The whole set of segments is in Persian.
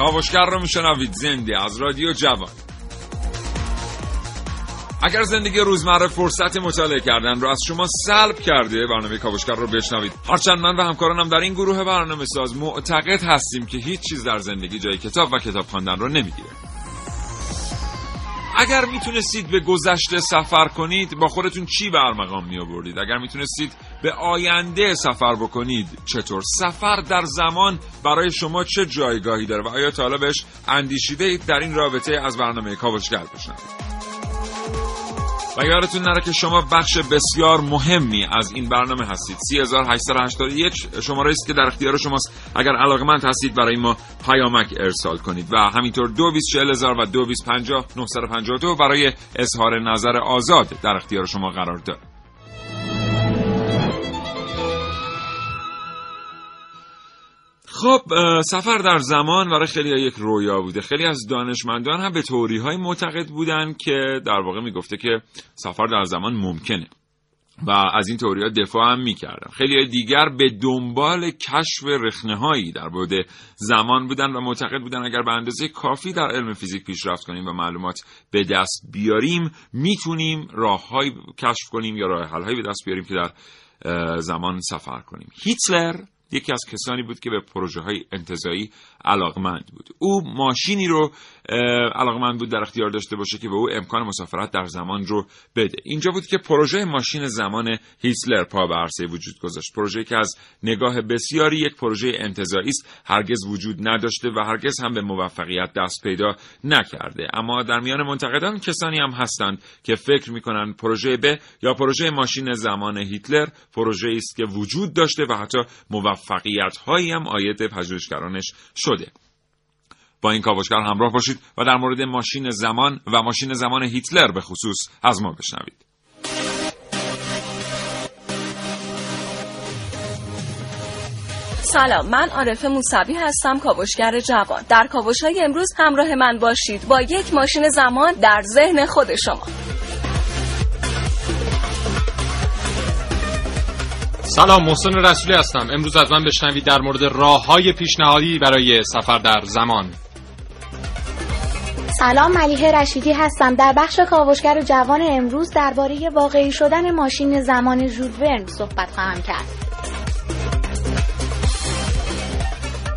کاوشگر رو میشنوید. زنده از رادیو جوان. اگر زندگی روزمره فرصت مطالعه کردن رو از شما سلب کرده برنامه کاوشگر رو بشنوید. هرچند من و همکارانم در این گروه برنامه ساز معتقد هستیم که هیچ چیز در زندگی جای کتاب و کتاب خواندن رو نمی‌گیره. اگر می‌تونستید به گذشته سفر کنید با خودتون چی برمقام می آوردید اگر می‌تونستید به آینده سفر بکنید چطور؟ سفر در زمان برای شما چه جایگاهی داره؟ و آیا تا حالا بهش اندیشیده اید در این رابطه از برنامه کاوشگر بشنوید. و یادتون نره که شما بخش بسیار مهمی از این برنامه هستید. 3881 شماره است که در اختیار شماست. اگر علاقمند هستید برای ما پیامک ارسال کنید. و همینطور 224000 و 2250 برای اظهار نظر آزاد در اختیار شما قرار دارد خب سفر در زمان برای خیلی یک رویا بوده. خیلی از دانشمندان هم به توری های معتقد بودن که در واقع می‌گفته که سفر در زمان ممکنه و از این ها دفاع هم می‌کردن. خیلی دیگر به دنبال کشف رخنه هایی در بعد زمان بودن و معتقد بودن. اگر به اندازه کافی در علم فیزیک پیشرفت کنیم و معلومات به دست بیاریم می‌تونیم راههایی کشف کنیم یا راه حل به دست بیاریم که در زمان سفر کنیم. هیتلر یکی از کسانی بود که به پروژه های انتظایی علاقمند بود. او ماشینی رو علاقمند بود در اختیار داشته باشه که به او امکان مسافرت در زمان رو بده. اینجا بود که پروژه ماشین زمان هیتلر پا به عرصه وجود گذاشت. پروژه که از نگاه بسیاری یک پروژه انتظایی است هرگز وجود نداشته و هرگز هم به موفقیت دست پیدا نکرده. اما در میان منتقدان کسانی هم هستند که فکر می‌کنند پروژه ب یا پروژه ماشین زمان هیتلر پروژه است که وجود داشته و حتی موفقیت هایی هم آید پژوهشگرانش با این کاوشگر همراه باشید و در مورد ماشین زمان و ماشین زمان هیتلر به خصوص از ما بشنوید. سلام من عارف موسوی هستم کاوشگر جوان. در کاوش های امروز همراه من باشید با یک ماشین زمان در ذهن خود شما. سلام محسن رسولی هستم. امروز از من بشنوید در مورد راه های پیشنهادی برای سفر در زمان. سلام ملیه رشیدی هستم. در بخش کاوشگر جوان امروز درباره واقعی شدن ماشین زمان ژول ورن صحبت خواهم کرد.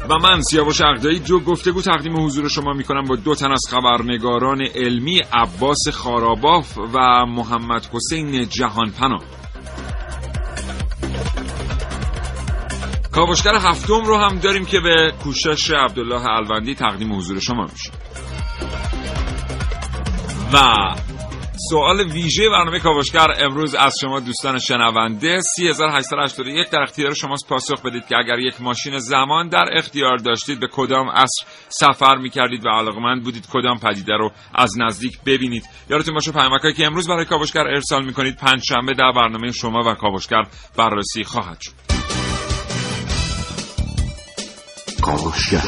و من سیاوش اقدایی جو گفتگو تقدیم حضور شما می کنم با دو تن از خبرنگاران علمی عباس خاراباف و محمد حسین جهانپناه. کاوشگر هفتم رو هم داریم که به کوشش عبدالله الوندی تقدیم حضور شما میشه. و سوال ویژه برنامه کاوشگر امروز از شما دوستان شنونده 3881 در اختیار شماست. پاسخ بدید که اگر یک ماشین زمان در اختیار داشتید به کدام عصر سفر می‌کردید و علاقمند بودید کدام پدیده رو از نزدیک ببینید. یادتون باشه پیامکایی که امروز برای کاوشگر ارسال می‌کنید. پنج شنبه در برنامه شما و کاوشگر بررسی خواهد شد. کاوشگر.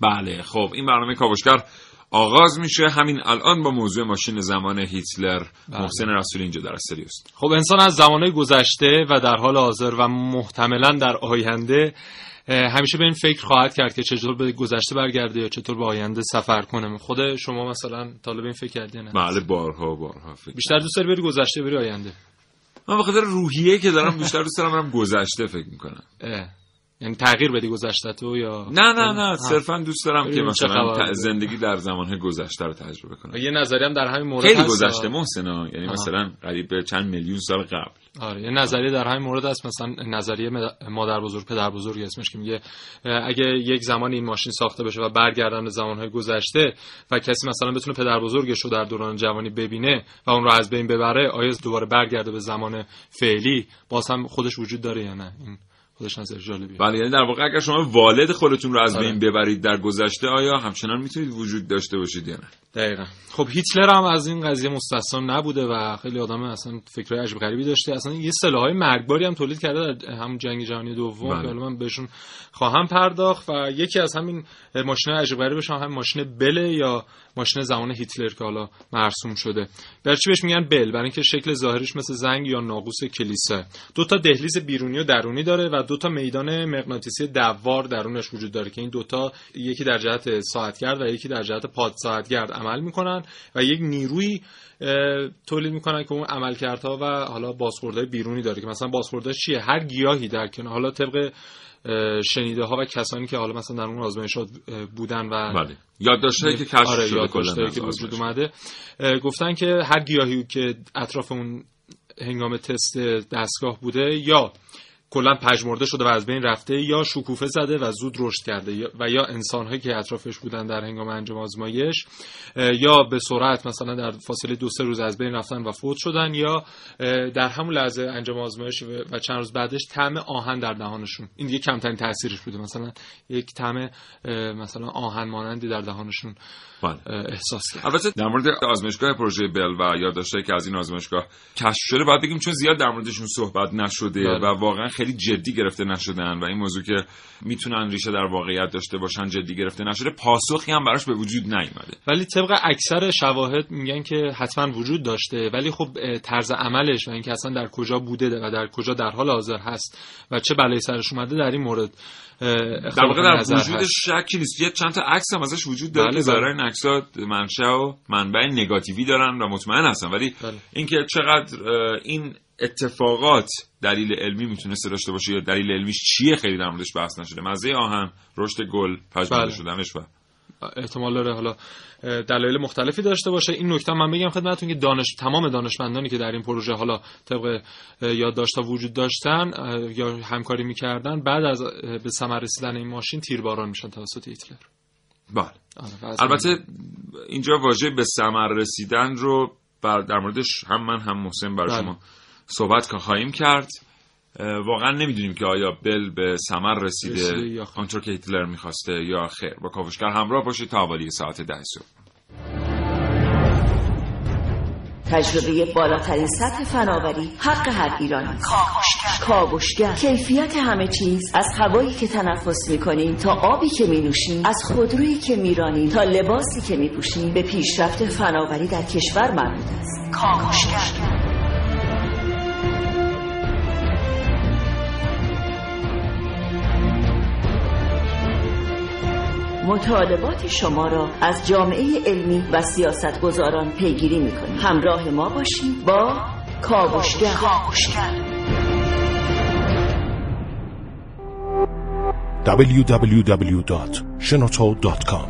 بله خب این برنامه کاوشگر آغاز میشه. همین الان با موضوع ماشین زمان هیتلر. بله. محسن رسول اینجا در استودیو خب انسان از زمانهای گذشته و در حال حاضر و محتملا در آینده همیشه به این فکر خواهد کرد که چطور به گذشته برگرده یا چطور به آینده سفر کنه. خود شما مثلا طالب این فکر کردی نه؟ بله بارها بارها فکر بیشتر دوست داری بری گذشته بری آینده؟ من بخاطر روحیه که دارم بیشتر دوست دارم برم گذشته فکر می‌کنم. یعنی تغییر بدی گذشته تو یا نه نه نه صرفا دوست دارم که مثلا زندگی در زمان گذشته رو تجربه کنم. یه نظری هم در همین مورد خیلی گذشته محسن یعنی مثلا قریب به چند میلیون سال قبل. آره یه نظریه در همین مورد هست. مثلا نظریه مادر بزرگ پدر بزرگ اسمش که میگه اگه یک زمان این ماشین ساخته بشه و برگردن به زمانهای گذشته و کسی مثلا بتونه پدر بزرگش رو در دوران جوانی ببینه و اون رو از بین ببره آیا دوباره برگرده به زمان فعلی؟ باز هم خودش وجود داره یا نه؟ این خودش نظر جالبیه بله یعنی در واقع اگر شما والد خودتون رو از آره. بین ببرید در گذشته آیا همچنان می‌تونید وجود داشته باشید یا نه دقیقا. خب هیتلر هم از این قضیه مستثنا نبوده و خیلی آدم اصلا فکرهای عجیب غریبی داشته. اصلا یه سلاحهای مرگباری هم تولید کرده در همون جنگ جهانی دوم. بله. که حالا من بهشون خواهم پرداخت و یکی از همین ماشین عجیب غریبش هم, ماشین بل یا ماشین زمان هیتلر که حالا مرسوم شده. برای چی بهش میگن بل؟ برای اینکه شکل ظاهریش مثل زنگ یا ناقوس کلیسا. دو تا دهلیز بیرونی و درونی داره و دو تا میدان مغناطیسی دوار درونش وجود داره که این دوتا یکی در جهت ساعتگرد و یکی در جهت پاد ساعتگرد عمل می‌کنن و یک نیروی تولید می‌کنن که اون عملکردها و حالا بازخوردهای بیرونی داره که مثلا بازخوردها چیه هر گیاهی در کنار حالا طبق شنیده ها و کسانی که حالا مثلا در اون آزمایشات بودن و بله یادداشت‌هایی که کشف آره شده کلا که وجود. اومده گفتن که هر گیاهی که اطراف اون هنگام تست دستگاه بوده یا کلا پژمرده شده و از بین رفته یا شکوفه زده و زود رشد کرده و یا انسانهایی که اطرافش بودن در هنگام انجام آزمایش یا به سرعت مثلا در فاصله دو سه روز از بین رفتن و فوت شدن یا در همون لحظه انجام آزمایش و چند روز بعدش طعم آهن در دهانشون این دیگه کمترین تاثیرش بوده مثلا یک طعم مثلا آهن مانندی در دهانشون بله. احساس کرد البته در مورد آزمایشگاه پروژه بل و یادداشتایی که از این آزمایشگاه کشف شده باید بگیم چون زیاد در موردشون صحبت نشده بله. و واقعا خیلی جدی گرفته نشدن و این موضوع که می‌تونن ریشه در واقعیت داشته باشن جدی گرفته نشده پاسخی هم براش به وجود نیومده ولی طبق اکثر شواهد میگن که حتما وجود داشته ولی خب طرز عملش و اینکه اصلا در کجا بوده و در کجا در حال حاضر هست و چه بلایی سرش اومده در این مورد در واقع در هست. شکی نیست یه چند تا عکس هم ازش وجود داره بله، که بله. این عکس‌ها منشأ و منبع نگاتیوی دارن و مطمئن هستن ولی بله. اینکه چقدر این اتفاقات دلیل علمی می‌تونسته داشته باشه یا دلیل علمیش چیه خیلی در موردش بحث نشده؟ مزه آهن رشد گل پژمرده بله. شدنش و احتمال داره. حالا دلایل مختلفی داشته باشه. این نکته من بگم خدمتتون که دانش تمام دانشمندانی که در این پروژه حالا طبق یادداشت‌ها وجود داشتن یا همکاری می‌کردن بعد از به ثمر رسیدن این ماشین تیرباران میشن توسط هیتلر. بله. آره، البته اینجا واژه به ثمر رسیدن رو بر در موردش هم من هم محسن بر بله. شما صحبت که خواهیم کرد. واقعا نمی‌دونیم که آیا بل به ثمر رسیده. آنطور که هیتلر می‌خواسته یا خیر. با کاوشگر همراه باشید تا حوالی ساعت ده صبح. تجربه بالاترین سطح فناوری حق هر ایرانی کاوشگر. کیفیت همه چیز. از هوایی که تنفس می‌کنیم تا آبی که مینوشیم. از خودرویی که میرانیم تا لباسی که میپوشیم. به پیشرفت فناوری در کشور مربوط است. کاوشگر. مطالبات شما را از جامعه علمی و سیاستگزاران پیگیری می‌کنیم. همراه ما باشید با کاوشگر. www.shenoto.com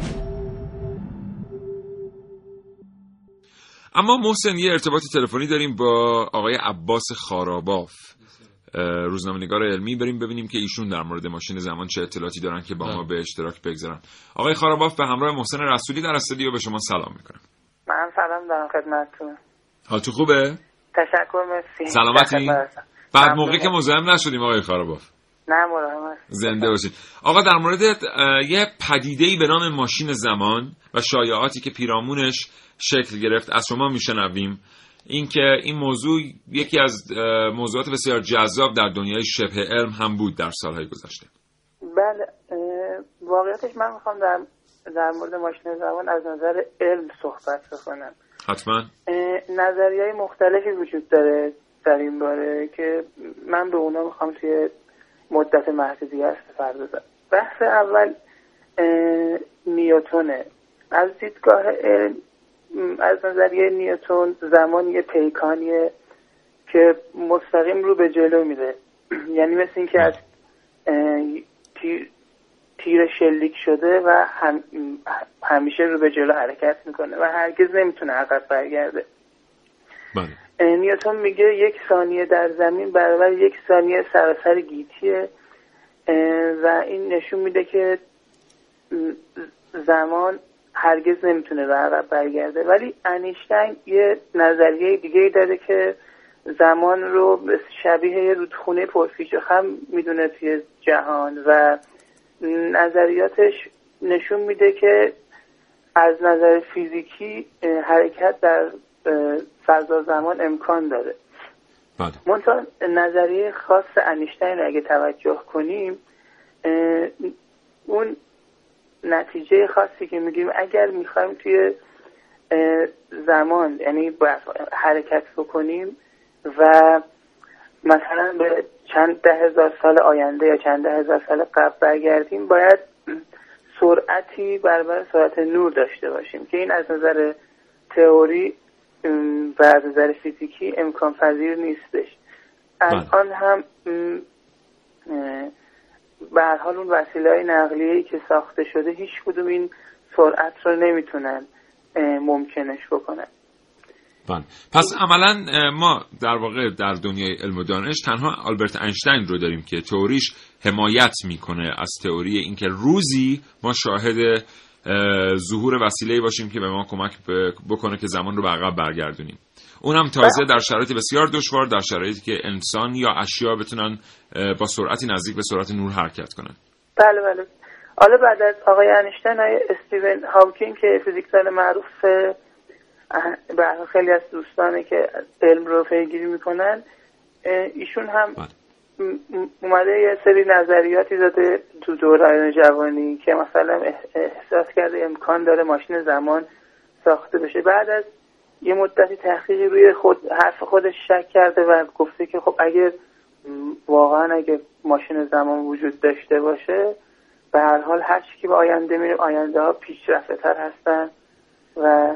اما محسن یه ارتباط تلفنی داریم با آقای عباس خاراباف. روزنامه‌نگار علمی بریم ببینیم که ایشون در مورد ماشین زمان چه اطلاعاتی دارن که با ما به اشتراک بگذارن. آقای خاراباف به همراه محسن رسولی در استودیو به شما سلام می‌کنم. من سلام دارم خدمتتون. حالتون خوبه؟ تشکر مرسی. سلامتی؟ بعد. موقعی که مزاحم نشدیم آقای خاراباف. نه مراهم زنده باشید. آقا در مورد یه پدیده‌ای به نام ماشین زمان و شایعاتی که پیرامونش شکل گرفت از شما میشنویم. اینکه این موضوع یکی از موضوعات بسیار جذاب در دنیای شبه علم هم بود در سالهای گذشته. بله واقعیتش من می‌خوام در در مورد ماشین زمان از نظر علم صحبت بکنم. حتما. نظریه های مختلفی وجود داره در این باره که من به اونا می‌خوام توی مدت محدودی هست بپردازم بحث اول نیوتونه. از دیدگاه علم از نظریه نیوتون زمان یه پیکانیه که مستقیم رو به جلو میره یعنی مثل اینکه از تیر, تیر شلیک شده و هم همیشه رو به جلو حرکت می‌کنه و هرگز نمی‌تونه عقب برگرده. بله. اه، نیوتن میگه یک ثانیه در زمین برابر یک ثانیه سراسر گیتیه. و این نشون میده که زمان هرگز نمی‌تونه به عقب برگرده. ولی انیشتین یه نظریه دیگه ای داره که زمان رو شبیه رودخونه پرفیش و خم می‌دونه توی جهان و نظریاتش نشون میده که از نظر فیزیکی حرکت در فضا زمان امکان داره. بله. منتها نظریه خاص انیشتین رو اگه توجه کنیم اون نتیجه خاصی که میگیم اگر می‌خوایم توی زمان یعنی حرکت بکنیم و مثلا به چند ده هزار سال آینده یا چند ده هزار سال قبل برگردیم باید سرعتی برابر سرعت نور داشته باشیم که این از نظر تئوری و از نظر فیزیکی امکان پذیر نیستش الان هم به حال اون وسیله های نقلیه که ساخته شده هیچ کدوم این سرعت رو نمی‌تونن ممکنش بکنن. بله. پس عملا ما در واقع در دنیای علم و دانش تنها آلبرت اینشتین رو داریم که تئوریش حمایت می‌کنه از تئوری اینکه روزی ما شاهد ظهور وسیله باشیم که به ما کمک بکنه که زمان رو به عقب برگردونیم. اونم تازه در شرایط بسیار دشوار در شرایطی که انسان یا اشیا بتونن با سرعتی نزدیک به سرعت نور حرکت کنن. بله بله. حالا بعد از آقای انیشتین های استیون هاوکینگ که فیزیکدان معروف به خیلی از دوستانه که علم رو پیگیری می‌کنن ایشون هم بله. اومده یه سری نظریاتی داده تو دوران جوانی که مثلا احساس کرده امکان داره ماشین زمان ساخته بشه. بعد از یه مدتی تحقیقی روی خود حرف خودش شک کرده و گفته که خب اگر واقعا اگه ماشین زمان وجود داشته باشه به هر حال هر چی که به آینده میره آینده ها پیشرفته تر هستن و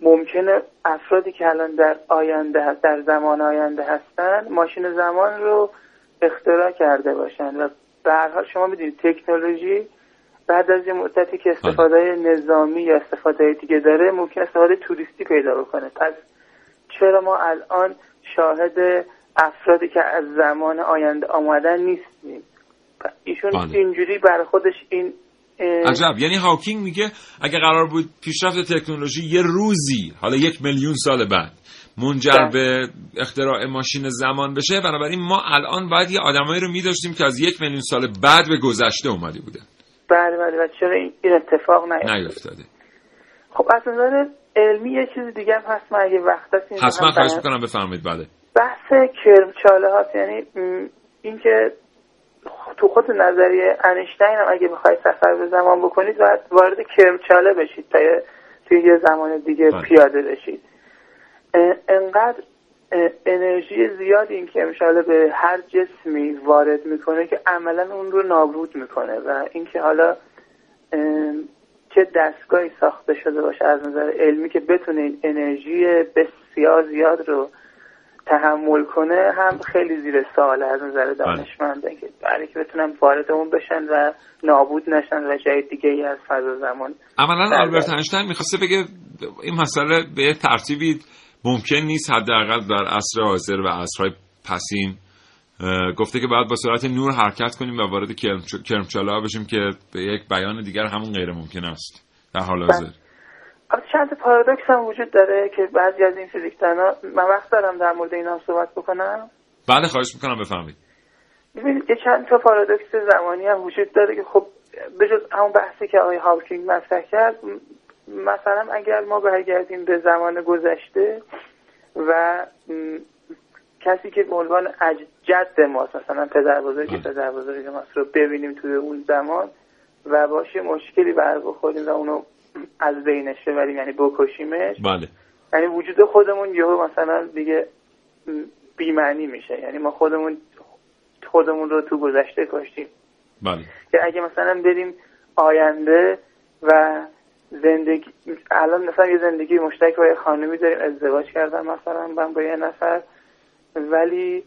ممکنه افرادی که الان در آینده در زمان آینده هستن ماشین زمان رو اختراع کرده باشن. و به هر حال شما می‌دونید تکنولوژی بعد از یه مدتی که استفاده نظامی یا استفاده دیگه داره ممکن استفاده توریستی پیدا بکنه. پس چرا ما الان شاهد افرادی که از زمان آینده آمدن نیستیم؟ ایشون بله. اینجوری برای خودش این عجب. یعنی هاکینگ میگه اگه قرار بود پیشرفت تکنولوژی یه روزی حالا یک میلیون سال بعد منجر بله. به اختراع ماشین زمان بشه بنابراین ما الان باید یه آدمایی رو میداشتیم که از یک میلیون سال بعد به گذشته اومده بوده. بله بله و چرا این اتفاق نیفتاده؟ خب از نظر علمی یه چیز دیگه هم هست. من اگه وقت هست حتما خواهش می‌کنم بفرمایید. بله. بحث کرمچاله هاست یعنی اینکه تو خود نظریه انیشتین هم اگه بخواید سفر به زمان بکنید باید وارد کرمچاله بشید تا توی یه زمان دیگه بله. پیاده بشید. انقدر انرژی زیادی این کرمچاله به هر جسمی وارد می‌کنه که عملا اون رو نابود می‌کنه و اینکه حالا چه دستگاهی ساخته شده باشه از نظر علمی که بتونه این انرژی بسیار زیاد رو تحمل کنه هم خیلی زیر سوال از نظر دانشمنده که برای که بتونن وارد اون بشن و نابود نشن و جای دیگه ای از فضا زمان عملا بله. آلبرت اینشتین می‌خواسته بگه این مسئله به ترتیبی ممکن نیست حداقل در عصر حاضر و عصرهای پسین گفته که باید با سرعت نور حرکت کنیم و وارد کرم- کرمچاله ها بشیم که به یک بیان دیگر همون غیر ممکن است. در حال حاضر. البته چند پارادوکس هم وجود داره که بعضی از این فیزیکدانا من وقت دارم در مورد اینا هم صحبت بکنم. بله خواهش می‌کنم بفرمایید. ببینید یه چند تا پارادوکس زمانی هم وجود داره که خب به جز همون بحثی که آقای هاوکینگ مطرح کرد مثلا اگر ما برگردیم به زمان گذشته و کسی که به عنوان جد ماست مثلا پدر بزرگ بله. پدر بزرگ ماست رو ببینیم توی اون زمان و باشه مشکلی بر بخوریم و اونو از بینش ببریم یعنی بکشیمش. بله. یعنی وجود خودمون یهو مثلا دیگه بی‌معنی میشه. یعنی ما خودمون خودمون رو تو گذشته کشتیم. بله. که اگه مثلا بریم آینده و زندگی الان مثلا یه زندگی مشترک با یه خانمی داریم ازدواج کردم مثلا من با یه نفر ولی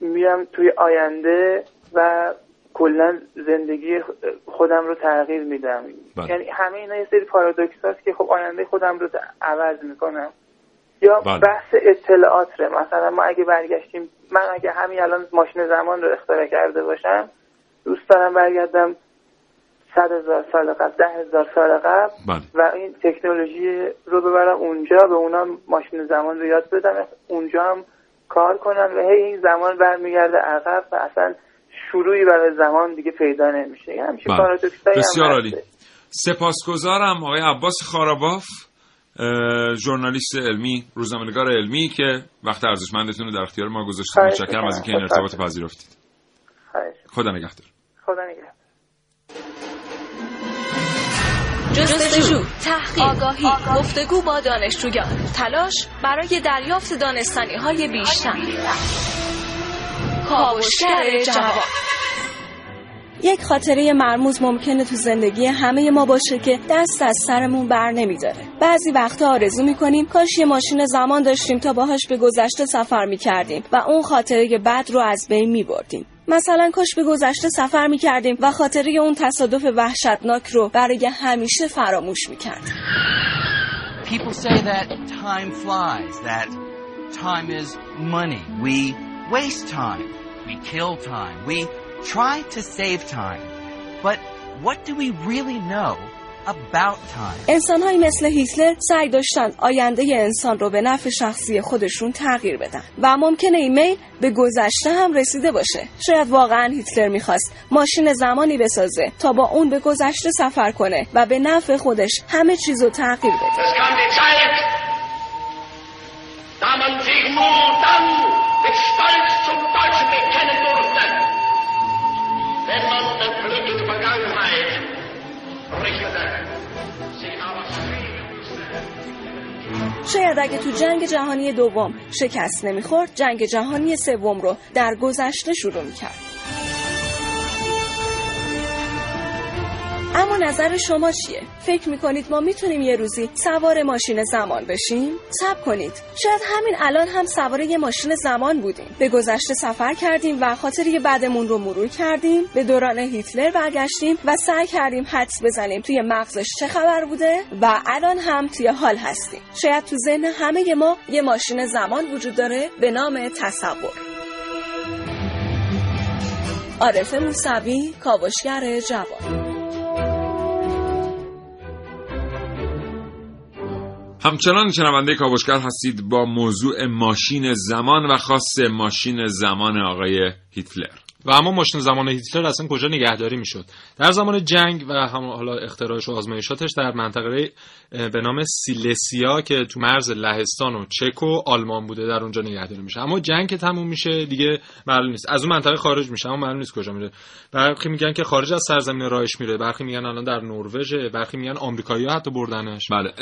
میرم توی آینده و کلا زندگی خودم رو تغییر میدم بله. یعنی همه اینا یه سری پارادوکس هست که خب آینده خودم رو عوض می‌کنم یا بله. بحث اطلاعات ره مثلا ما اگه برگشتیم من اگه همین الان ماشین زمان رو اختراع کرده باشم دوست دارم برگردم صد هزار سال قبل ده هزار سال قبل بله. و این تکنولوژی رو ببرم اونجا به اونا ماشین زمان رو یاد بدم اونجا هم کار کنن و هی این زمان برمیگرده عقب و اصلا شروعی برای زمان دیگه پیدا نمیشه یه همچین بله. هم بسیار. عالی سپاسگزارم آقای عباس خارباف اه، ژورنالیست علمی روزنامه‌نگار علمی که وقت ارزشمندتون رو در اختیار ما گذاشتید متشکرم از اینکه این. ارتباط پذیرفتید. خدا نگهدار خدا نگهدار جستجو، تحقیق، آگاهی، گفتگو با دانشجویان، تلاش برای دریافت دانستانی های بیشتر. کاوشگر جوان یک خاطره مرموز ممکنه تو زندگی همه ما باشه که دست از سرمون بر نمیداره. بعضی وقتا آرزو می‌کنیم کاش یه ماشین زمان داشتیم تا باهاش به گذشته سفر می‌کردیم و اون خاطره بد رو از بین میبردیم. مثلا کاش به گذشته سفر می‌کردیم و خاطره اون تصادف وحشتناک رو برای همیشه فراموش می‌کردیم. People say that time flies, that time is money. We waste time. We kill time. We try to save time. But what do we really know about time? انسانهایی مثل هیتلر سعی داشتن آینده انسان رو به نفع شخصی خودشون تغییر بدن و ممکنه ایمیل به گذشته هم رسیده باشه. شاید واقعا هیتلر می‌خواست ماشین زمانی بسازه تا با اون به گذشته سفر کنه و به نفع خودش همه چیز رو تغییر بده. Wenn man den Blick in die Vergangenheit شاید اگه تو جنگ جهانی دوم شکست نمی‌خورد جنگ جهانی سوم رو در گذشته شروع می‌کرد. اما نظر شما چیه؟ فکر می‌کنید ما می‌تونیم یه روزی سوار ماشین زمان بشیم؟ صبر کنید. شاید همین الان هم سوار یه ماشین زمان بودیم. به گذشته سفر کردیم و خاطر بعدمون رو مرور کردیم. به دوران هیتلر برگشتیم و سعی کردیم حدس بزنیم توی مغزش چه خبر بوده و الان هم توی حال هستیم. شاید تو ذهن همه ما یه ماشین زمان وجود داره به نام تصور. عارف موسوی کاوشگر جوان. همچنان شنونده کاوشگر هستید با موضوع ماشین زمان و خاص ماشین زمان آقای هیتلر. و اما ماشین زمان هیتلر اصلا کجا نگهداری می‌شد؟ در زمان جنگ و هم حالا اختراعش و آزمایشاتش در منطقه به نام سیلسیا که تو مرز لهستان و چک و آلمان بوده در اونجا نگهداری میشه. اما جنگ که تموم میشه دیگه معلوم نیست. از اون منطقه خارج میشه اما معلوم نیست کجا میره. برخی میگن که خارج از سرزمین رایش میره. برخی میگن الان در نروژ برخی میگن آمریکایی‌ها حتی بردنش. بله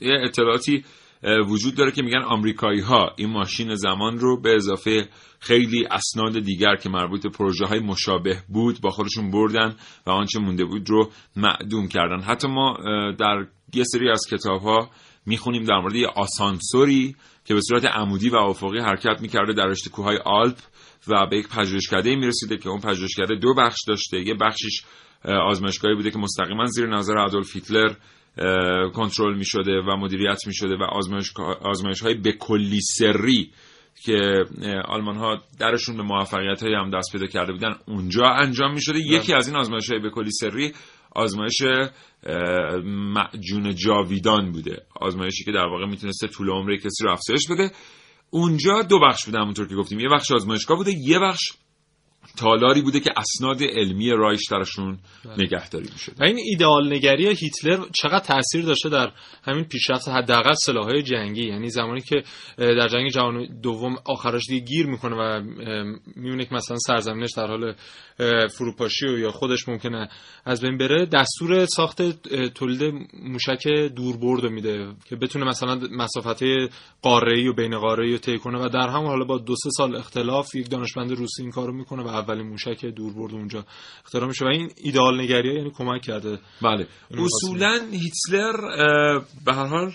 یه اطلاعاتی وجود داره که میگن آمریکایی ها این ماشین زمان رو به اضافه خیلی اسناد دیگر که مربوط به پروژه های مشابه بود با خودشون بردن و آنچه مونده بود رو معدوم کردن. حتی ما در یه سری از کتاب ها می‌خونیم در مورد یه آسانسوری که به صورت عمودی و افقی حرکت می‌کرده در رشته کوههای آلپ و به یک پژوهشکده می‌رسیده که اون پژوهشکده دو بخش داشته. یه بخشش اه، آزمایشگاهی بوده که مستقیما زیر نظر آدولف هیتلر کنترل می شده و مدیریت می شده و آزمایش, آزمایش های به کلی سری که آلمان ها درشون به موفقیت های هم دست پیدا کرده بودن اونجا انجام می شده یکی از این آزمایش های به کلی سری آزمایش معجون جاویدان بوده. آزمایشی که در واقع می‌تونسته طول عمر کسی رو افزایش بده. اونجا دو بخش بوده همونطور که گفتیم. یه بخش آزمایشگاه بوده یه بخش تالاری بوده که اسناد علمی رایش درشون نگهداری می‌شده و این ایدئال نگری هیتلر چقدر تاثیر داشته در همین پیشرفت حداقل سلاحهای جنگی یعنی زمانی که در جنگ جهانی دوم آخرش دیگه گیر می‌کنه و اه، می‌بینه که مثلا سرزمینش در حال فروپاشی و یا خودش ممکنه از بین بره دستور ساخت تولید موشک دوربرد میده که بتونه مثلا مسافت قاره‌ای و بین قاره‌ای رو طی کنه و در هم حالا با دو سه سال اختلاف یک دانشمند روسی این کارو می‌کنه اولین موشک دوربرد اونجا اختراع میشه. و این ایدئال نگری یعنی کمک کرده. بله. اصولا هیتلر به هر حال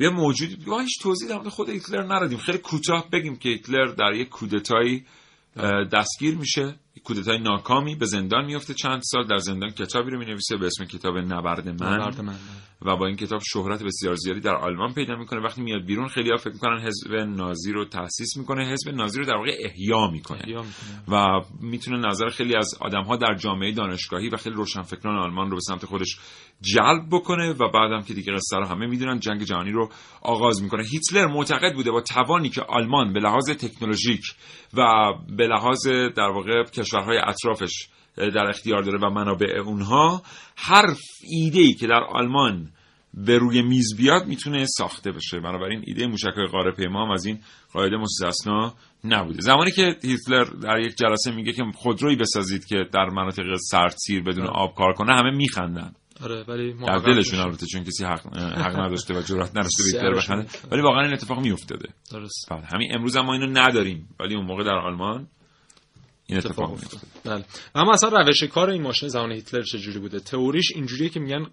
یه موجودی ما هیچ توضیح در خود هیتلر ندادیم. خیلی کوتاه بگیم که هیتلر در یک کودتایی دستگیر میشه. کودتای ناکامی به زندان میفته چند سال در زندان کتابی رو می‌نویسه به اسم کتاب نبرد من. نبرد من. و با این کتاب شهرت بسیار زیادی در آلمان پیدا می‌کنه. وقتی میاد بیرون خیلی ها فکر می‌کنن حزب نازی رو تأسیس می‌کنه. حزب نازی رو در واقع احیا می‌کنه. می‌کنه. و می‌تونه نظر خیلی از آدم ها در جامعه دانشگاهی و خیلی روشنفکران آلمان رو به سمت خودش جلب بکنه و بعدم که دیگه قصه رو همه می‌دونن جنگ جهانی رو آغاز می‌کنه. هیتلر معتقد بوده با توانی که آلمان به لحاظ تکنولوژیک و به لحاظ در واقع کشورهای اطرافش در اختیار داره و منابع اونها هر ایده ای که در آلمان به روی میز بیاد می‌تونه ساخته بشه. بنابراین ایده موشک‌های قاره پیما هم از این قاعده مستثنا نبوده. زمانی که هیتلر در یک جلسه میگه که خودرویی بسازید که در مناطق سردسیر بدون آب کار کنه همه میخندن. آره ولی در دلشون. البته چون کسی حق, حق نداشته و جرأت نداشته هیتلر. بخنده. ولی واقعا این اتفاق میافتاده. درست. بله همین امروز هم ما اینو نداریم. ولی اون موقع در آلمان این اتفاق اتفاق بله. اما اصلا روش کار این ماشین زمان هیتلر چجوری بوده؟ تئوریش اینجوریه که میگن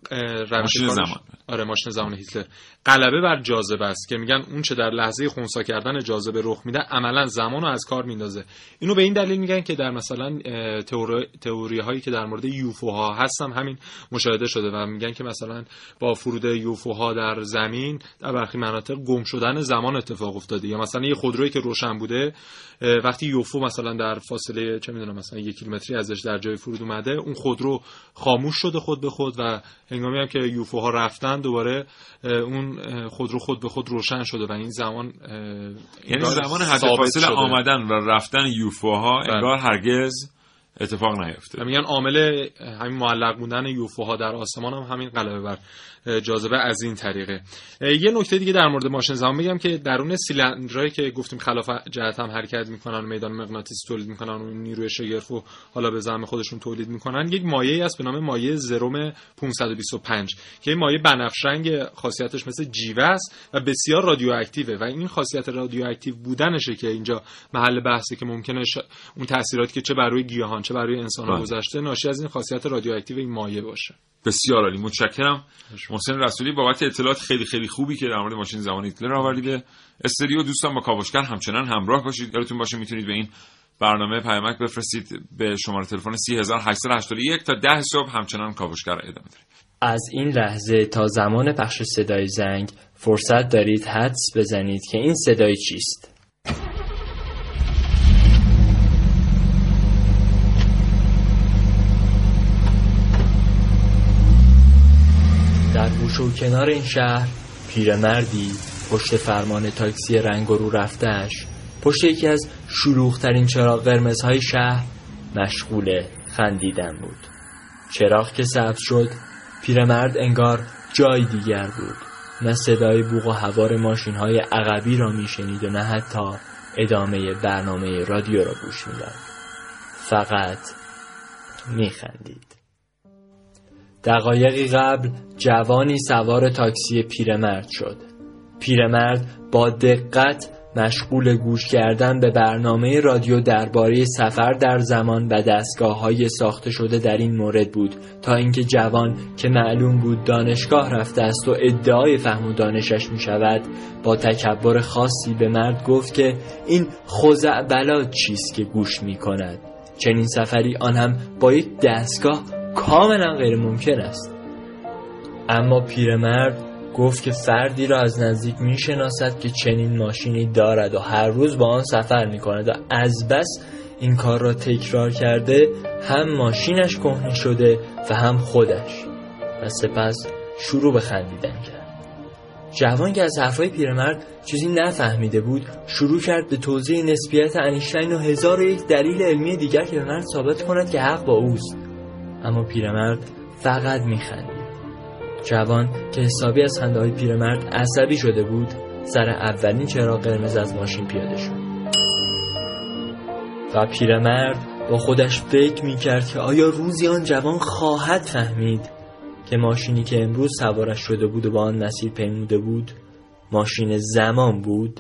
روش کارش- زمان. آره ماشین زمان هیتلر. غلبه بر جاذبه است که میگن اون چه در لحظه خونسا کردن جاذبه رخ میده عملا زمان رو از کار میندازه. اینو به این دلیل میگن که در مثلا تئوری تئوری هایی که در مورد یوفو ها هستن همین مشاهده شده و میگن که مثلا با فرود یوفو ها در زمین در برخی مناطق گم شدن زمان اتفاق افتاده. یا مثلا یه خودرویی که روشن بوده وقتی یوفو مثلا در فاصله چه می‌دونم مثلا یک کیلومتری ازش در جای فرود اومده اون خودرو خاموش شده خود به خود و هنگامی هم که یوفو ها رفتن دوباره اون خودرو خود به خود روشن شده و این زمان یعنی زمان حد فاصله شده. آمدن و رفتن یوفوها بله. انگار هرگز اتفاق نیفتاد و میگن عامل همین معلق بودن یوفوها در آسمان هم همین غلبه بر جاذبه از این طریقه. یه نکته دیگه در مورد ماشین زمان بگم که درون سیلندرایی که گفتیم خلاف جهت هم حرکت می‌کنن و میدان مغناطیسی تولید می‌کنن و نیروی شگرف و حالا به زعم خودشون تولید می‌کنن یک مایه است به نام مایه زروم 525 که این مایه بنفش رنگ خاصیتش مثل جیوه است و بسیار رادیواکتیوه و این خاصیت رادیواکتیو بودنشه که اینجا محل بحثه که ممکنه اون تاثیراتی که چه بر روی گیاهان چه بر روی انسان بله. گذشته ناشی از این خاصیت رادیواکتیو این مایه باشه. بسیار عالی. متشکرم. محسن رسولی بابت اطلاعات خیلی خیلی خوبی که در مورد ماشین زمان هیتلر آوردی به استودیو. دوستان با کاوشگر همچنان همراه باشید. یادتون باشه می‌تونید به این برنامه پیامک بفرستید. به شماره تلفن 3881 تا 10 صبح همچنان کاوشگر ادامه داریم. از این لحظه تا زمان پخش صدای زنگ فرصت دارید حدس بزنید که این صدای چیست. و کنار این شهر پیرمردی پشت فرمان تاکسی رنگ و رو رفتهش پشت یکی از شلوغترین چراغ قرمزهای شهر مشغول خندیدن بود. چراغ که سبز شد پیرمرد انگار جای دیگر بود. نه صدای بوق و هوار ماشین های عقبی را میشنید و نه حتی ادامه برنامه رادیو را گوش می‌داد. فقط میخندید. دقایقی قبل جوانی سوار تاکسی پیرمرد شد. پیرمرد با دقت مشغول گوش کردن به برنامه رادیو درباره سفر در زمان و دستگاه های ساخته شده در این مورد بود تا اینکه جوان که معلوم بود دانشگاه رفته است و ادعای فهم و دانشش می شود با تکبر خاصی به مرد گفت که این خزعبلات چیست که گوش می کند چنین سفری آن هم با یک دستگاه کاملا غیر ممکن است. اما پیرمرد گفت که فردی را از نزدیک می شناسد که چنین ماشینی دارد و هر روز با آن سفر می کند و از بس این کار را تکرار کرده هم ماشینش کهنه شده و هم خودش. و سپس شروع به خندیدن کرد. جوان که از حرفای پیرمرد چیزی نفهمیده بود شروع کرد به توضیح نسبیت انیشتین و هزار و یک دلیل علمی دیگر که به مرد ثابت کند که حق با اوست. اما پیرمرد فقط میخندید. جوان که حسابی از خنده های پیرمرد عصبی شده بود سر اولین چراغ قرمز از ماشین پیاده شد. و پیرمرد با خودش فکر می‌کرد که آیا روزی آن جوان خواهد فهمید که ماشینی که امروز سوارش شده بود و با آن مسیر پیموده بود ماشین زمان بود؟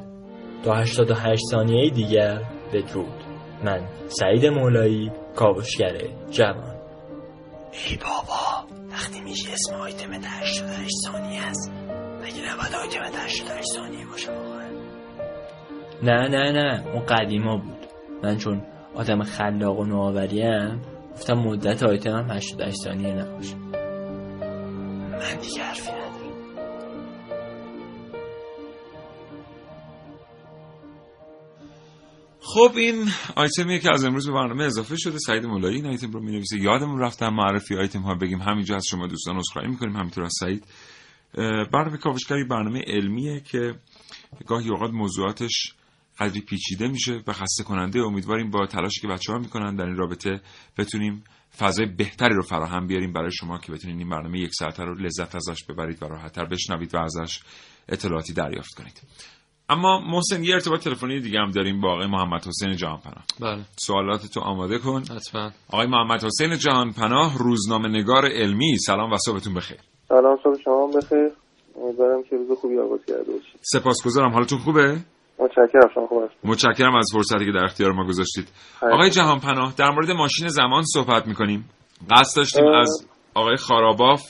تا 88 ثانیه دیگر بدرود. من سعید مولایی کاوشگر جوان. ای بابا وقتی میگی اسم آیتم 88 ثانیه است. مگه نباید آیتم 88 ثانیه باشه واقعا؟ نه نه نه اون قدیما بود. من چون آدم خلاق و نوآوریم گفتم مدت آیتم هم 88 ثانیه نباشه. من دیگه حرفی خب این آیتمیه که از امروز به برنامه اضافه شده. سعید مولایی این آیتم رو می‌نویسه. یادمون رفتم معرفی آیتم ها بگیم. همینجا از شما دوستان عذرخواهی می‌کنیم. همینطور از سعید. برنامه کاوشگری برنامه علمیه که گاهی اوقات موضوعاتش قدری پیچیده میشه و خسته کننده امیدواریم با تلاشی که بچه ها می‌کنن در این رابطه بتونیم فضای بهتری رو فراهم بیاریم برای شما که بتونید این برنامه یک ساعته رو لذت ازش ببرید و راحتتر بشنوید و ازش اطلاعاتی دریافت کنید. اما محسن یه ارتباط تلفنی دیگه هم داریم با آقای محمد حسین جهانپناه. بله. سوالات تو آماده کن. حتما. آقای محمد حسین جهانپناه روزنامه نگار علمی. سلام و صبحتون بخیر. سلام صبح شما بخیر. امیدوارم که روز خوبی آغاز کرده باشید. سپاسگزارم. حالتون خوبه؟ متشکرم شما خوب متشکرم از فرصتی که در اختیار ما گذاشتید. آقای جهانپناه در مورد ماشین زمان صحبت می‌کنیم. قصد داشتیم اه. از آقای خاراباف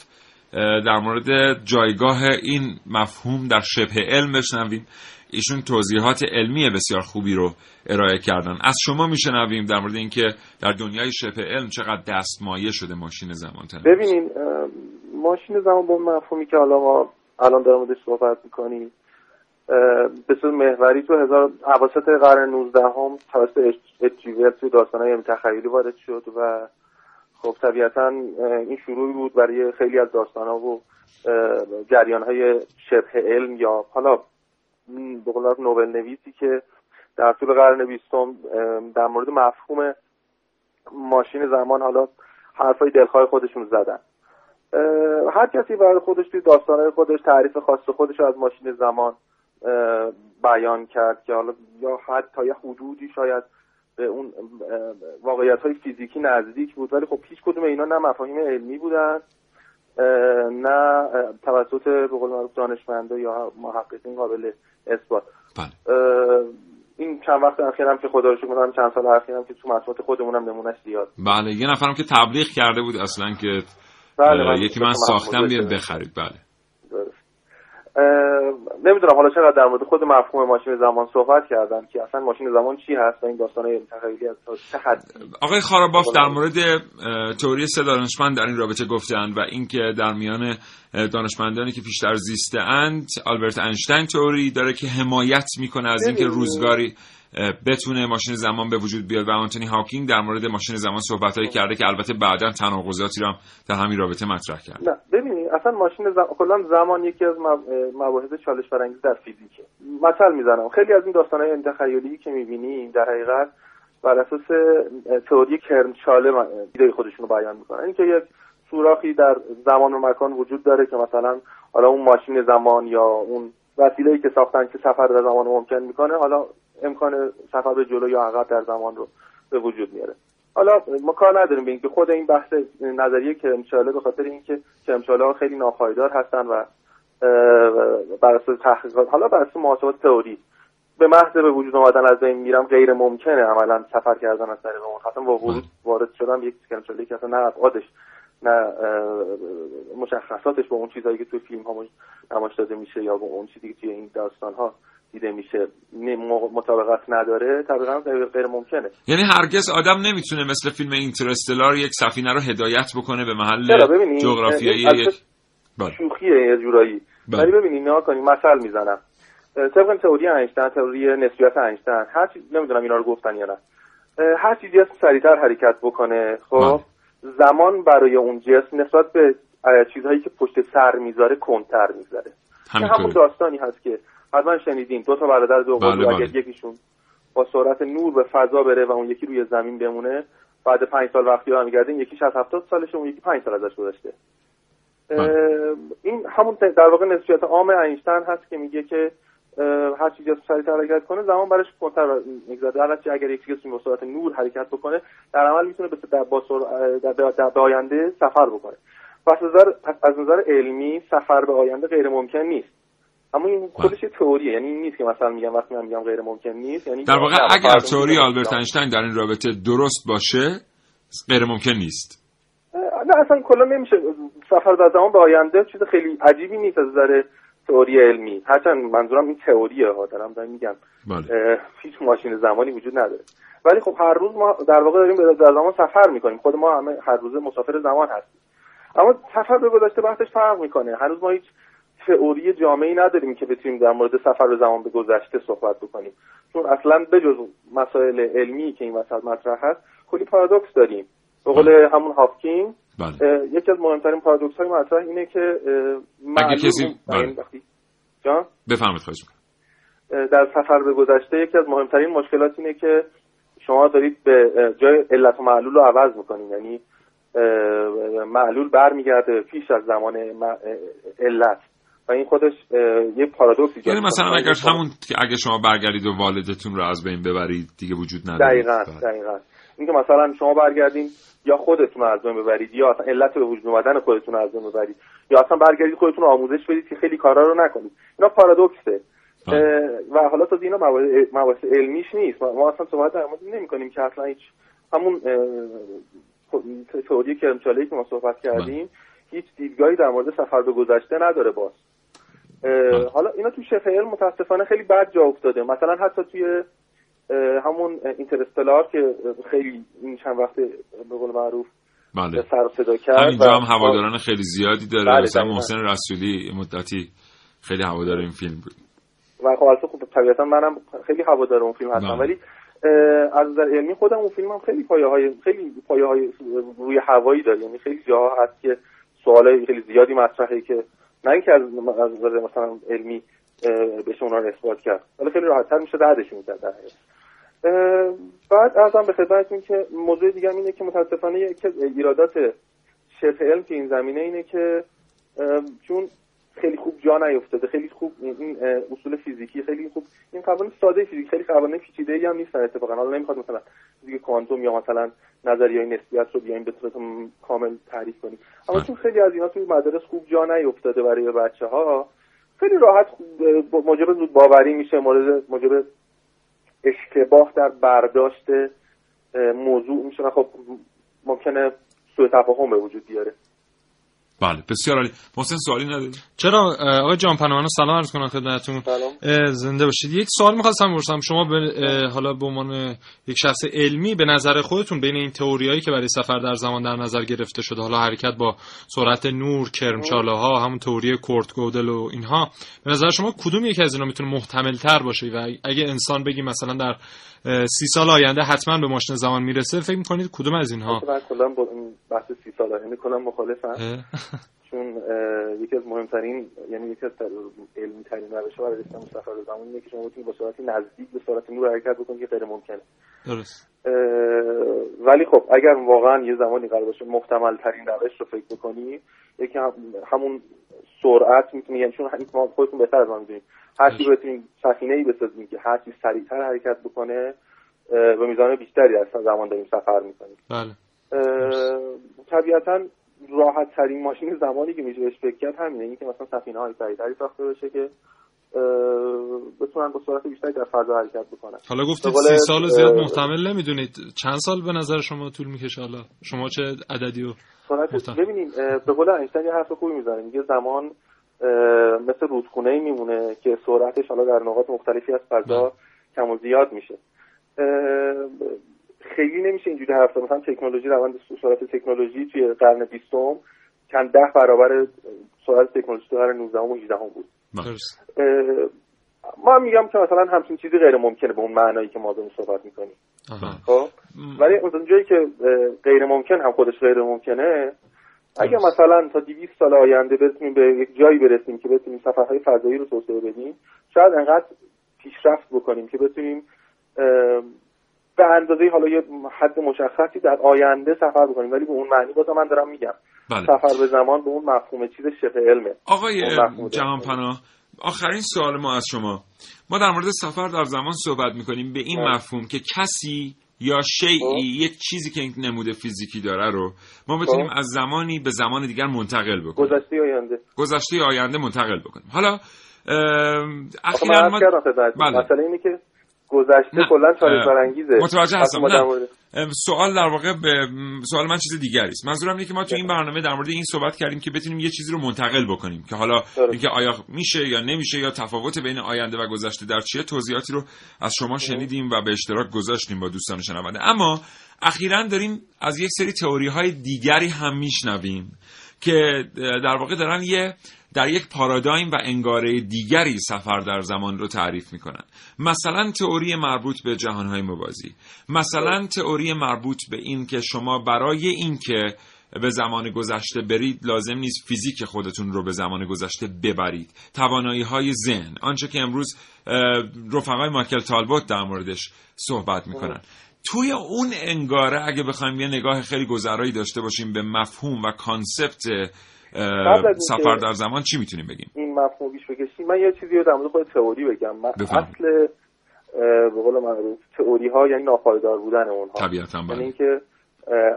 در مورد جایگاه این مفهوم در شبه علم بشنویم. ایشون توضیحات علمی بسیار خوبی رو ارائه کردن از شما میشنویم در مورد اینکه در دنیای شبه علم چقدر دستمایه شده ماشین زمان تنظیم. ببینین ماشین زمان با مفهومی که حالا ما الان در موردش صحبت می‌کنیم به صورت محوری تو هزار اواسط قرن 19 هم توسط اچیور توی داستانهای تخیلی وارد شد و خب طبیعتا این شروعی بود برای خیلی از داستانها و جریان های شبه علم یا حالا به قول نوبل نویسی که در طول قرن بیستم در مورد مفهوم ماشین زمان حالا حرفای دلخواه خودشون زدن. هر کسی برای خودش توی داستانهای خودش تعریف خاص خودش از ماشین زمان بیان کرد که حالا یا حد تا یه حدودی شاید به اون واقعیت های فیزیکی نزدیک بود. ولی خب هیچ کدوم اینا نه مفاهیم علمی بودن نه توسط به قول معروف دانشمندا یا محققین قابل اثبات. اه، این چند وقت اخیرم که خدا رو شکر چند سال اخیرم که تو مطبوعات خودمونم نمونهش زیاد. بله یه نفرم که تبلیغ کرده بود اصلا که بله، یکی من ساختم بیاد. بخرید. بله. نمی‌دونم حالا چقدر در مورد خود مفهوم ماشین زمان صحبت کردن که اصلا ماشین زمان چی هست و این داستان تخیلی از حدی آقای خاراباف در مورد تئوری سه دانشمند در این رابطه گفتند و اینکه در میان دانشمندانی که پیشتر زیسته اند آلبرت انشتین تئوری داره که حمایت می‌کنه از اینکه. روزگاری بتونه ماشین زمان به وجود بیاد و آنتونی هاکینگ در مورد ماشین زمان صحبتهایی کرده که البته بعدا تناقضاتی رو هم در همین رابطه مطرح کرد. نه ببینید اصلا ماشین زمان کلا زمان یکی از مب- مباحث چالش برانگیز در فیزیکه. مثل می‌زنم. خیلی از این داستانهای علم تخیلی که می‌بینیم در حقیقت بر اساس تئوری کرمچاله ایده خودشون رو بیان می‌کنن. اینکه یک سوراخی در زمان و مکان وجود داره که مثلا حالا اون ماشین زمان یا اون وسیله‌ای که ساختن که سفر در زمان ممکن می‌کنه حالا امکان سفر به جلو یا عقب در زمان رو به وجود میاره. حالا ما کار نداریم به اینکه خود این بحث نظریه کرمچاله به خاطر اینکه کرمچاله ها خیلی ناپایدار هستن و بر اساس تحقیقات حالا بر اساس محاسبات تئوری به محض به وجود آمدن از بین میرم غیر ممکنه عملا سفر کردن از طریق اون. حتی با وارد شدم یک کرمچاله که اصلا نه ابعادش نه مشخصاتش با اون چیزهایی که توی فیلم ها نمایش داده میشه یا با اون چیزی که توی این داستان ها دیده میشه. مطابقت نداره طبیعا غیر ممکنه. یعنی هرگز آدم نمی‌تونه مثل فیلم اینترستلار یک سفینه رو هدایت بکنه به محل جغرافیایی البته یک بله. شوخیه یه جورایی. بله. ولی ببینید نها کنیم مثل می‌زنم طبق تئوری اینشتین تئوری نسبیت اینشتین هر چیز نمی‌دونم اینا رو گفتن یا نه. هر چیزی هست سریعتر حرکت بکنه خب؟ زمان برای اون جسم نسبت به چیزهایی که پشت سر می‌ذاره کنتر می‌ذاره. همون داستانی هست که حتما شنیدین. دو تا برادر دو بله، بله. اگر یکیشون با سرعت نور به فضا بره و اون یکی روی زمین بمونه بعد پنج سال وقتی برمیگرده این یکیش از هفتاد سالشه اون یکی پنج سال ازش گذشته. اه، این همون در واقع نسبیت عام اینشتین هست که میگه که هر چیزی از سریعتر حرکت کنه زمان برش کنتر میگذره. در نتیجه اگر یک جسم با سرعت نور حرکت بکنه در عمل می‌تونه به با سر- به آینده سفر بکنه. پس از نظر پس از نظر علمی سفر به آینده غیر ممکن نیست. اما این خودش یه تئوریه. یعنی این نیست که مثلا میگم وقتی من میگم غیر ممکن نیست یعنی در واقع اگر تئوری آلبرت اینشتین در این رابطه درست باشه غیر ممکن نیست. نه اصلا کلا نمیشه. سفر در زمان به آینده چیز خیلی عجیبی نیست از نظر تئوری علمی. هرچند منظورم این تئوریه ها دارم دارم میگم. بله. هیچ ماشین زمانی وجود نداره. ولی خب هر روز ما در واقع داریم به در زمان سفر می‌کنیم. خود ما همه هر روز مسافر زمان هستیم. اما سفر به گذشته بحثش فرق می‌کنه. هنوز ما هیچ تئوری جامعی نداریم که بتونیم در مورد سفر به زمان به گذشته صحبت بکنیم. چون اصلا بجز مسائل علمی که این وسط مطرح هست کلی پارادوکس داریم. به قول همون هافکینگ بله. یکی از مهمترین پارادوکس های مطرح اینه که اگه کسی بله. جان؟ بفرمایید خواهش در سفر به گذشته یکی از مهمترین مشکلات اینه که شما دارید به جای علت و معلول رو عوض می‌کنید. یعنی معلول برمیگرده پیش از زمان علت. و این خودش یه پارادوکس ایجاد یعنی مثلا اگر همون که اگه شما برگردید و والدتون رو از بین ببرید دیگه وجود نداره. دقیقاً دقیقاً. اینکه مثلا شما برگردین یا خودتون از بین ببرید یا اصلا علت به وجود اومدن خودتون از بین ببرید یا اصلا برگردید خودتون آموزش بدید که خیلی کارا رو نکنید. اینا پارادوکسه. و حالا تا اینا مباحث علمیش نیست. ما اصلا صحبت در مورد نمی کنیم که اصلا هیچ همون تئوری کرمچاله که ما صحبت کردیم هیچ دیدگاهی در مورد سفر به گذشته نداره باز. حالا اینا تو علم متاسفانه خیلی بد جا افتاده. مثلا حتی توی همون اینترستلار که خیلی این چند وقت به قول معروف بله. سر صدا کرد همینجا هم هواداران خیلی زیادی داره. بله مثلا محسن رسولی مدتی خیلی هوادار این فیلم بود. و خب البته خب طبیعتا منم خیلی هوادار اون فیلم هستم. ولی از نظر علمی خودم اون فیلم هم خیلی پایه های خیلی پایه های روی هوایی داره. یعنی خیلی جاها هست که سوالای خیلی زیادی مطرحه که نه اینکه از نظر مثلا علمی بهش اونا رو اثبات کرد. ولی خیلی راحتتر میشه دردشون کرد در بعد ارزم به خدمتتون که موضوع دیگه اینه که متاسفانه ایرادات شبه علم که این زمینه اینه که چون خیلی خوب جا نیفتاده خیلی خوب این اصول فیزیکی خیلی خوب این قوانین ساده فیزیک خیلی قوانین پیچیده ای هم نیستن اتفاقا. حالا نمی‌خواد مثلا فیزیک کوانتوم یا مثلا نظریه نسبیت رو بیایم به صورت کامل تعریف کنیم. اما چون خیلی از اینا توی مدارس خوب جا نیفتاده برای بچه ها خیلی راحت موجب زود باوری میشه مورد موجب اشتباه در برداشت موضوع میشه. خب ممکنه سوء تفاهم به وجود بیاره. بله بسیار عالی. محسن سوالی نداری؟ چرا؟ آقای جان پناهان سلام عرض کنم خدمتتون. زنده باشید. یک سوال می‌خواستم بپرسم. شما به حالا به عنوان یک شخص علمی به نظر خودتون بین این تئوریایی که برای سفر در زمان در نظر گرفته شده حالا حرکت با سرعت نور کرمچاله ها همون تئوری کورت گودل و اینها به نظر شما کدوم یکی از اینا می‌تونه محتمل تر باشه؟ و اگه انسان بگی مثلا در سی سال آینده حتما به ماشین زمان می‌رسه فکر می‌کنید کدوم از اینها؟ کلا با بحث سی سال آینده کنم مخالفم. چون یکی از مهمترین یعنی یکی از علمی ترین روش ها برای رسیدن سفر زمان اینه که شما بتونید با سرعت نزدیک به سرعت نور حرکت بکنید که غیر ممکنه. درست. ولی خب اگر واقعا یه زمانی قرار باشه محتمل ترین روش رو فکر بکنی یکی هم همون سرعت می‌تونی یعنی چون ما خودتون بهتر از ما می‌دونید هر چی بتونیم سفینه ای بسازیم که هر چی سریعتر حرکت بکنه به میزان بیشتری از زمان داریم سفر می‌کنیم. بله. طبیعتا راحت ترین ماشین زمانی که میشه بهش فکر کرد همینه اینکه مثلا سفینه های سریعتری ساخته بشه که بتونن با سرعت بیشتری در فضا حرکت بکنن. حالا گفتید سی سال زیاد محتمل نمی‌دونید. چند سال به نظر شما طول می‌کشه حالا؟ شما چه عددی رو ببینید به قول اینشتین یه حرف خوبی می‌زنه. میگه زمان مثل رودخونه ای میمونه که سرعتش حالا در نقاط مختلفی از فضا کم و زیاد میشه. خیلی نمیشه اینجوری حرف زد. مثلا تکنولوژی روند سرعت تکنولوژی توی قرن بیستم چند ده برابر سرعت تکنولوژی تو قرن 19 و 18 بود. ما میگم که مثلا همچین چیزی غیر ممکنه به اون معنایی که ما داریم صحبت می‌کنیم. خب؟ ولی اون جایی که غیر ممکن هم خودش غیر ممکنه اگه مثلا تا 200 سال آینده بتونیم به یک جایی برسیم که بتونیم سفرهای فضایی رو توسعه بدیم شاید انقدر پیشرفت بکنیم که بتونیم به اندازه حالا یه حد مشخصی در آینده سفر بکنیم ولی به اون معنی بازم من دارم میگم. بله. سفر به زمان به اون مفهوم چیز شبه علمه. آقای جهان پناه آخرین سوال ما از شما. ما در مورد سفر در زمان صحبت می‌کنیم به این مفهوم که کسی یا شیعی یک چیزی که نمود فیزیکی داره رو ما بتونیم از زمانی به زمان دیگر منتقل بکنیم. گذشته آینده؟ گذشته آینده منتقل بکنیم. حالا اخیرا ما بله. اینه که گذشته کلا چالش برانگیزه. متوجه هستم. نه. سوال در واقع به سوال من چیز دیگری است. منظورم اینه که ما تو این برنامه در مورد این صحبت کردیم که بتونیم یه چیزی رو منتقل بکنیم که حالا اینکه آیا میشه یا نمیشه یا تفاوت بین آینده و گذشته در چیه توضیحاتی رو از شما شنیدیم و به اشتراک گذاشتیم با دوستان شنونده. اما اخیرا داریم از یک سری تئوری های دیگری هم میشنویم که در واقع دارن یه در یک پارادایم و انگاره دیگری سفر در زمان رو تعریف می‌کنن. مثلا تئوری مربوط به جهانهای موازی. مثلا تئوری مربوط به این که شما برای اینکه به زمان گذشته برید لازم نیست فیزیک خودتون رو به زمان گذشته ببرید. توانایی های ذهن. آنچه که امروز رفقای مایکل تالبوت در موردش صحبت می‌کنن. توی اون انگاره اگه بخوایم یه نگاه خیلی گذرایی داشته باشیم به مفهوم و concept سفر در زمان چی می‌تونیم بگیم؟ این مفهوم بیش بکشیم. من یه چیزی رو در مورد تئوری بگم. من اصل به قول معروف تئوری ها یعنی ناپایدار بودن اونها. طبیعتا یعنی بله. اینکه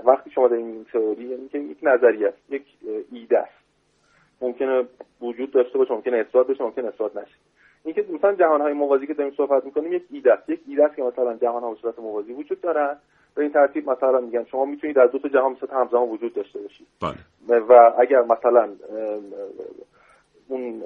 وقتی شما دارین این تئوری یعنی که یک نظریه است یک ایده است. ممکنه وجود داشته باشه ممکنه اثبات بشه ممکنه اثبات نشه. اینکه مثلا جهان های موازی که داریم صحبت می‌کنیم یک ایده است. یک ایده است که مثلا جهان ها به صورت موازی وجود دارن. به این ترتیب مثلا میگن شما می‌تونید در دو تا جهان مثلا همزمان وجود داشته باشید. بله. و اگر مثلا اون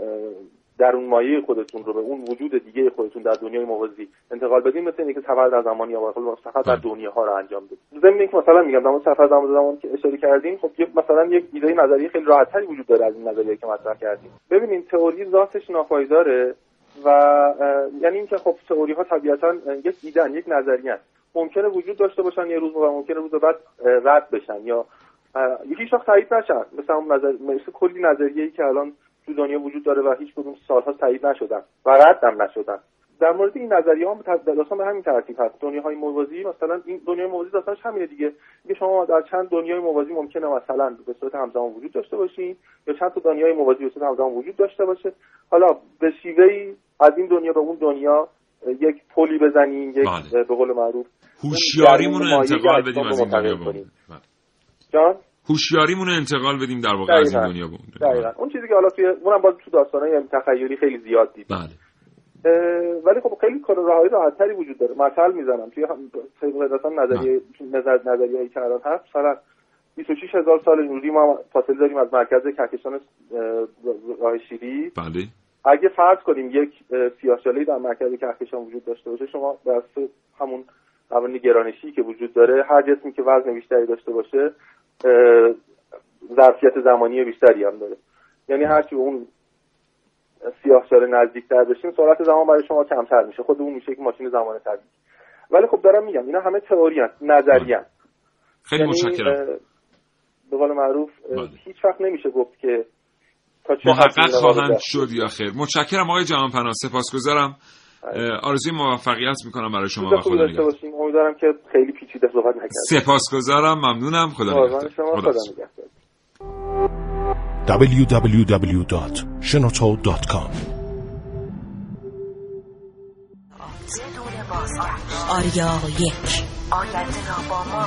در اون مایه خودتون رو به اون وجود دیگه خودتون در دنیای موازی انتقال بدین مثل اینکه سفر در زمان یا سفر در دنیا ها رو انجام بدید ضمن اینکه مثلا میگم در سفر در زمان که اشاره کردیم خب مثلا یک ایده نظریه خیلی راحت تری وجود داره از این نظریه که مطرح کردیم. ببینید تئوری ذاتش ناپایداره و یعنی اینکه خب تئوری ها طبیعتا یک ایده یک نظریه ممکنه وجود داشته باشن یه روز و ممکنه روز بعد رد بشن یا هیچ وقت تایید نشن. مثل اون نظر مثل کلی نظریه‌ای که الان تو دنیا وجود داره و هیچ کدوم سالها تایید نشدن و رد هم نشدن. در مورد این نظریه ها داستان به همین ترتیب هست. دنیاهای موازی مثلا این دنیای موازی داستانش همینه دیگه. میگه شما در چند دنیای موازی ممکنه مثلا به صورت همزمان وجود داشته باشین یا چند تا دنیای موازی به صورت همزمان وجود داشته باشه. حالا به شیوهی از این دنیا به اون دنیا یک پلی بزنیم یک بله. به قول معروف هوشیاریمون رو انتقال بدیم از این دنیا به اون جان؟ هوشیاریمون رو انتقال بدیم در واقع از این دنیا به اون دنیا. اون چیزی که حالا توی اونم باز تو داستانای تخیلی خیلی زیاد دید بله. ولی خب خیلی کار راهی راحتتری وجود داره. مثال می‌زنم. توی قاعدتا نظریه نظر نظریه‌ای که الان هست مثلا 26 هزار سال نوری ما فاصله داریم از مرکز کهکشان راه شیری. بله. اگه فرض کنیم یک سیاهچاله‌ای در مرکز کهکشان وجود داشته باشه شما بر همون قوانین گرانشی که وجود داره هر جسمی که وزن بیشتری داشته باشه ظرفیت زمانی بیشتری هم داره. یعنی هرچی به اون سیاهچاله نزدیکتر بشیم سرعت زمان برای شما کمتر میشه. خود اون میشه یک ماشین زمان طبیعی. ولی خب دارم میگم اینا همه تئوری هست نظری هست خیلی یعنی متشکرم. به قول معروف هیچ وقت نمیشه گفت که محقق خواهند شد یا خیر. متشکرم آقای جهان پناه سپاسگزارم. آرزوی موفقیت می‌کنم برای شما و خدا نگهدار. امیدوارم که خیلی پیچیده صحبت نکردم سپاسگزارم ممنونم. خدا نگهدار. خدا www.shenoto.com آریا یک. آینده را با ما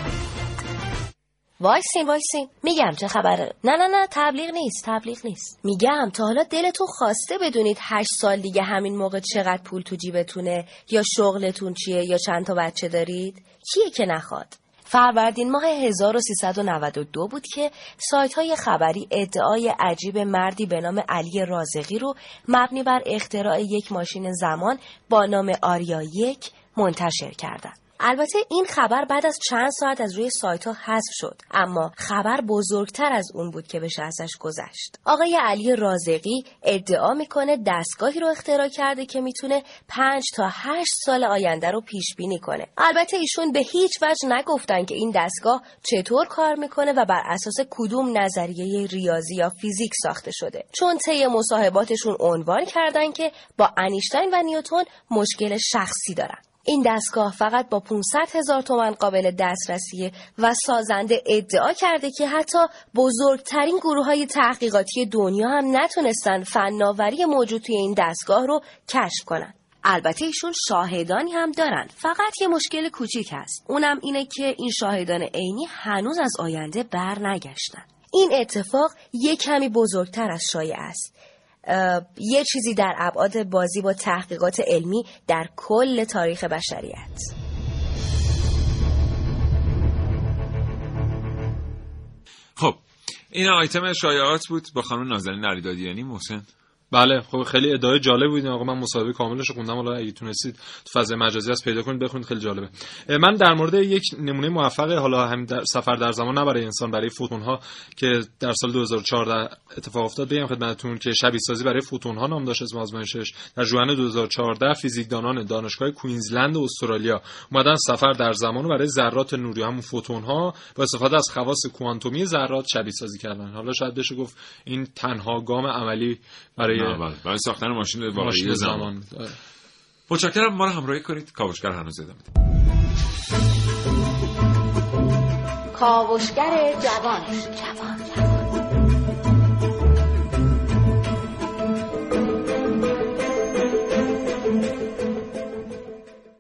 وایسین وایسین میگم چه خبره. نه نه نه تبلیغ نیست تبلیغ نیست. میگم تا حالا دلتون خواسته بدونید هشت سال دیگه همین موقع چقدر پول تو جیبتونه یا شغلتون چیه یا چند تا بچه دارید؟ کیه که نخواد؟ فروردین ماه 1392 بود که سایت های خبری ادعای عجیب مردی به نام علی رازقی رو مبنی بر اختراع یک ماشین زمان با نام آریا یک منتشر کردند. البته این خبر بعد از چند ساعت از روی سایت ها حذف شد اما خبر بزرگتر از اون بود که بشه ازش گذشت. آقای علی رازقی ادعا می‌کنه دستگاهی رو اختراع کرده که می‌تونه 5 تا 8 سال آینده رو پیش بینی کنه. البته ایشون به هیچ وجه نگفتن که این دستگاه چطور کار می‌کنه و بر اساس کدوم نظریه ریاضی یا فیزیک ساخته شده. چون طی مصاحباتشون عنوان کردن که با انیشتین و نیوتن مشکل شخصی دارن. این دستگاه فقط با 500 هزار تومن قابل دسترسیه و سازنده ادعا کرده که حتی بزرگترین گروه های تحقیقاتی دنیا هم نتونستن فناوری موجود توی این دستگاه رو کشف کنن. البته ایشون شاهدانی هم دارن. فقط یه مشکل کوچیک هست. اونم اینه که این شاهدان عینی هنوز از آینده بر نگشتن این اتفاق یک کمی بزرگتر از شایع است. یه چیزی در ابعاد بازی با تحقیقات علمی در کل تاریخ بشریت. خب این آیتم شایعات بود با خانم نازنین علیدادیانی محسن. بله خب خیلی ادعای جالب بود آقا. من مصاحبه کاملش خوندم. حالا اگه تونستید تو فضای مجازی از پیدا کنید بخونید. خیلی جالبه. من در مورد یک نمونه موفق حالا هم در سفر در زمان نه برای انسان برای فوتون ها که در سال 2014 اتفاق افتاد. بگم خدمتتون که شبیه سازی برای فوتون ها نام داشت از آزمایشش. در ژوئن 2014 فیزیکدانان دانشگاه کوینزلند استرالیا اومدن سفر در زمان برای ذرات نوری. همون فوتون ها با استفاده از خواص کوانتومی ذرات شبیه سازی کردن. حالا شاید بشه گفت این تنها گام عملی برای بله. برای ساختن ماشین واقعی ماشین زمان. زمان. متشکرم ما رو همراهی کنید. کاوشگر هنوز ادامه کاوشگر جوان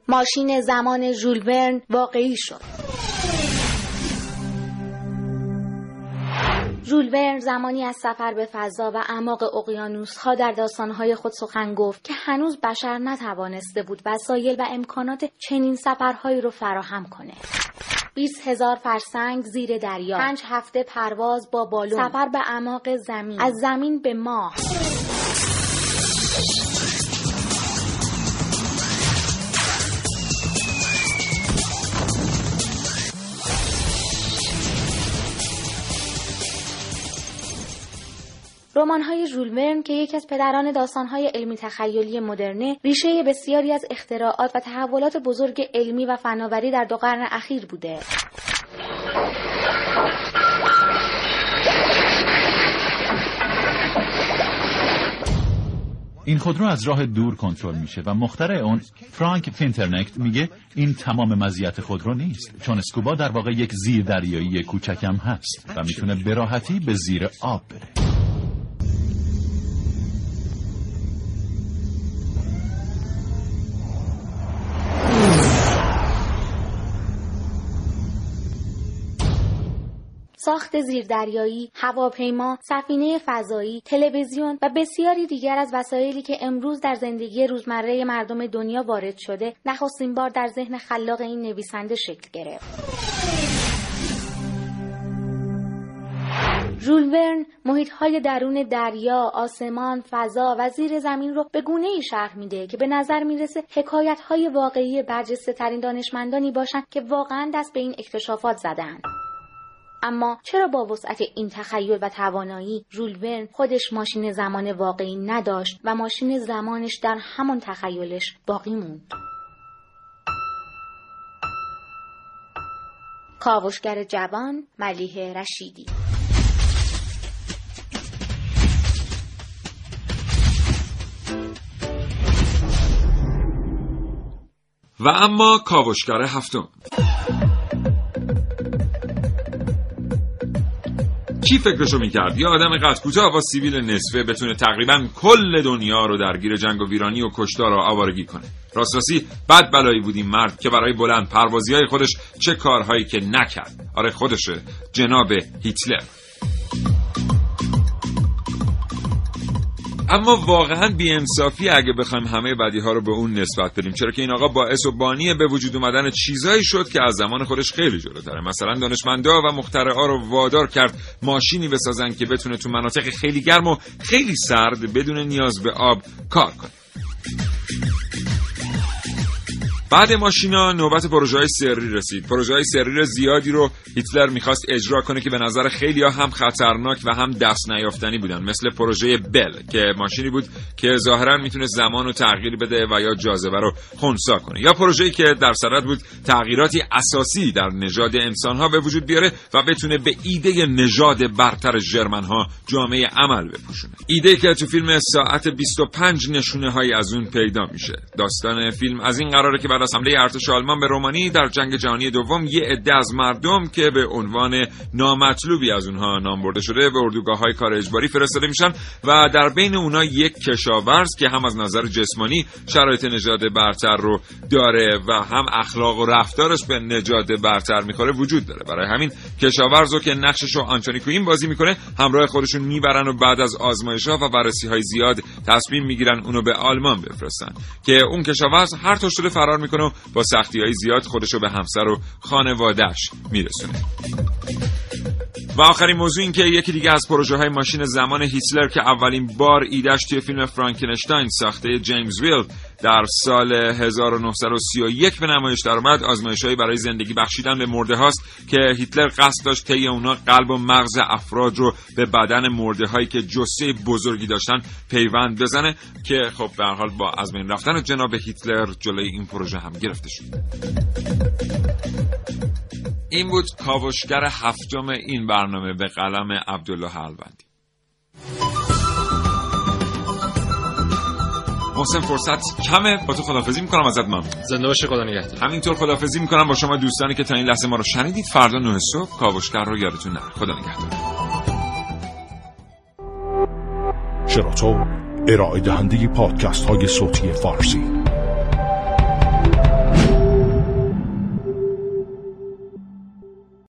ماشین زمان ژول ورن واقعی شد. ژول زمانی از سفر به فضا و اعماق اقیانوس‌ها در داستان‌های خود سخن گفت که هنوز بشر نتوانسته بود وسایل و امکانات چنین سفرهایی رو فراهم کنه. 20 هزار فرسنگ زیر دریا، پنج هفته پرواز با بالون، سفر به اعماق زمین، از زمین به ماه. رمان‌های ژول ورن که یکی از پدران داستان‌های علمی تخیلی مدرنه، ریشه بسیاری از اختراعات و تحولات بزرگ علمی و فناوری در دو قرن اخیر بوده. این خودرو از راه دور کنترل میشه و مخترع اون فرانک ریندرکنخت میگه این تمام مزیت خودرو نیست چون sQuba در واقع یک زیر دریایی کوچکم هست و می‌تونه به راحتی به زیر آب بره ساخت زیردریایی، هواپیما، سفینه فضایی، تلویزیون و بسیاری دیگر از وسایلی که امروز در زندگی روزمره مردم دنیا وارد شده، نخستین بار در ذهن خلاق این نویسنده شکل گرفت. ژول ورن محیط های درون دریا، آسمان، فضا و زیر زمین رو به گونه ای شرح میده که به نظر می‌رسه حکایت های واقعی برجسته ترین دانشمندانی باشند که واقعا دست به این اکتشافات زدن. اما چرا با وسعت این تخیل و توانایی ژول ورن خودش ماشین زمان واقعی نداشت و ماشین زمانش در همان تخیلش باقی موند؟ کاوشگر جوان ملیه رشیدی و اما کاوشگر هفتم. کی فکرشو می‌کرد؟ یه آدم قد کوتاه با سیبیل نصفه بتونه تقریبا کل دنیا رو درگیر جنگ و ویرانی و کشتار و آوارگی کنه. راست راستی بد بلایی بود این مرد که برای بلند پروازی های خودش چه کارهایی که نکرد. آره خودشه. جناب هیتلر. اما واقعا بیانصافی اگه بخوایم همه بدی ها رو به اون نسبت بدیم. چرا که این آقا باعث و بانی به وجود اومدن چیزایی شد که از زمان خودش خیلی جلوتره. مثلا دانشمندا و مخترعا رو وادار کرد ماشینی بسازن که بتونه تو مناطق خیلی گرم و خیلی سرد بدون نیاز به آب کار کنه. بعد ماشینا نوبت پروژه های سری رسید. پروژه های سری زیادی رو هیتلر می‌خواست اجرا کنه که به نظر خیلی هم خطرناک و هم دست نیافتنی بودن. مثل پروژه بل که ماشینی بود که ظاهرا می‌تونه زمان رو تغییر بده و یا جاذبه رو خونسا کنه. یا پروژه‌ای که در صدد بود تغییراتی اساسی در نژاد انسان ها به وجود بیاره و بتونه به ایده نژاد برتر ژرمن ها جامعه عمل بپوشونه. ایده که تو فیلم ساعت 25 نشونه های از اون پیدا میشه. داستان فیلم از این قراره که بعد از حمله ارتش آلمان به رومانی در جنگ جهانی دوم یه عده از مردم که به عنوان نامطلوبی از اونها نام برده شده به اردوگاه های کار اجباری فرستاده میشن و در بین اونها یک کشاورز که هم از نظر جسمانی شرایط نژاد برتر رو داره و هم اخلاق و رفتارش به نژاد برتر می‌خوره وجود داره. برای همین کشاورز رو که نقشش رو آنتونی کوین بازی می‌کنه همراه خودشون می‌برن و بعد از آزمایش ها و بررسی های زیاد تصمیم می‌گیرن اونو به آلمان بفرستن. که اون کشاورز هر طور شده فرار می‌کنه و با سختی های زیاد خودشو به همسر و خانوادهش میرسونه. و آخرین موضوع این که یکی دیگه از پروژه های ماشین زمان هیتلر که اولین بار ایدش توی فیلم فرانکنشتاین ساخته جیمز ویل در سال 1931 به نمایش درآمد آزمایشهایی برای زندگی بخشیدن به مرده هاست که هیتلر قصد داشت طی اونا قلب و مغز افراد رو به بدن مرده هایی که جثه بزرگی داشتن پیوند بزنه که خب به حال با از بین رفتن جناب هیتلر جلوی این پروژه هم گرفته شد این بود کاوشگر هفتم این برنامه به قلم عبدالله حلبندی محسن فرصت کمه. با تو خدافزی می‌کنم ازت ممنون. زنده باشه خدا نگهدار. همینطور خدافزی می‌کنم با شما دوستانی که تا این لحظه ما رو شنیدید. فردا نه صبح کاوشگر رو یادتون نره. خدا نگهدار. شراطو ارائه دهنده پادکست های صوتی فارسی.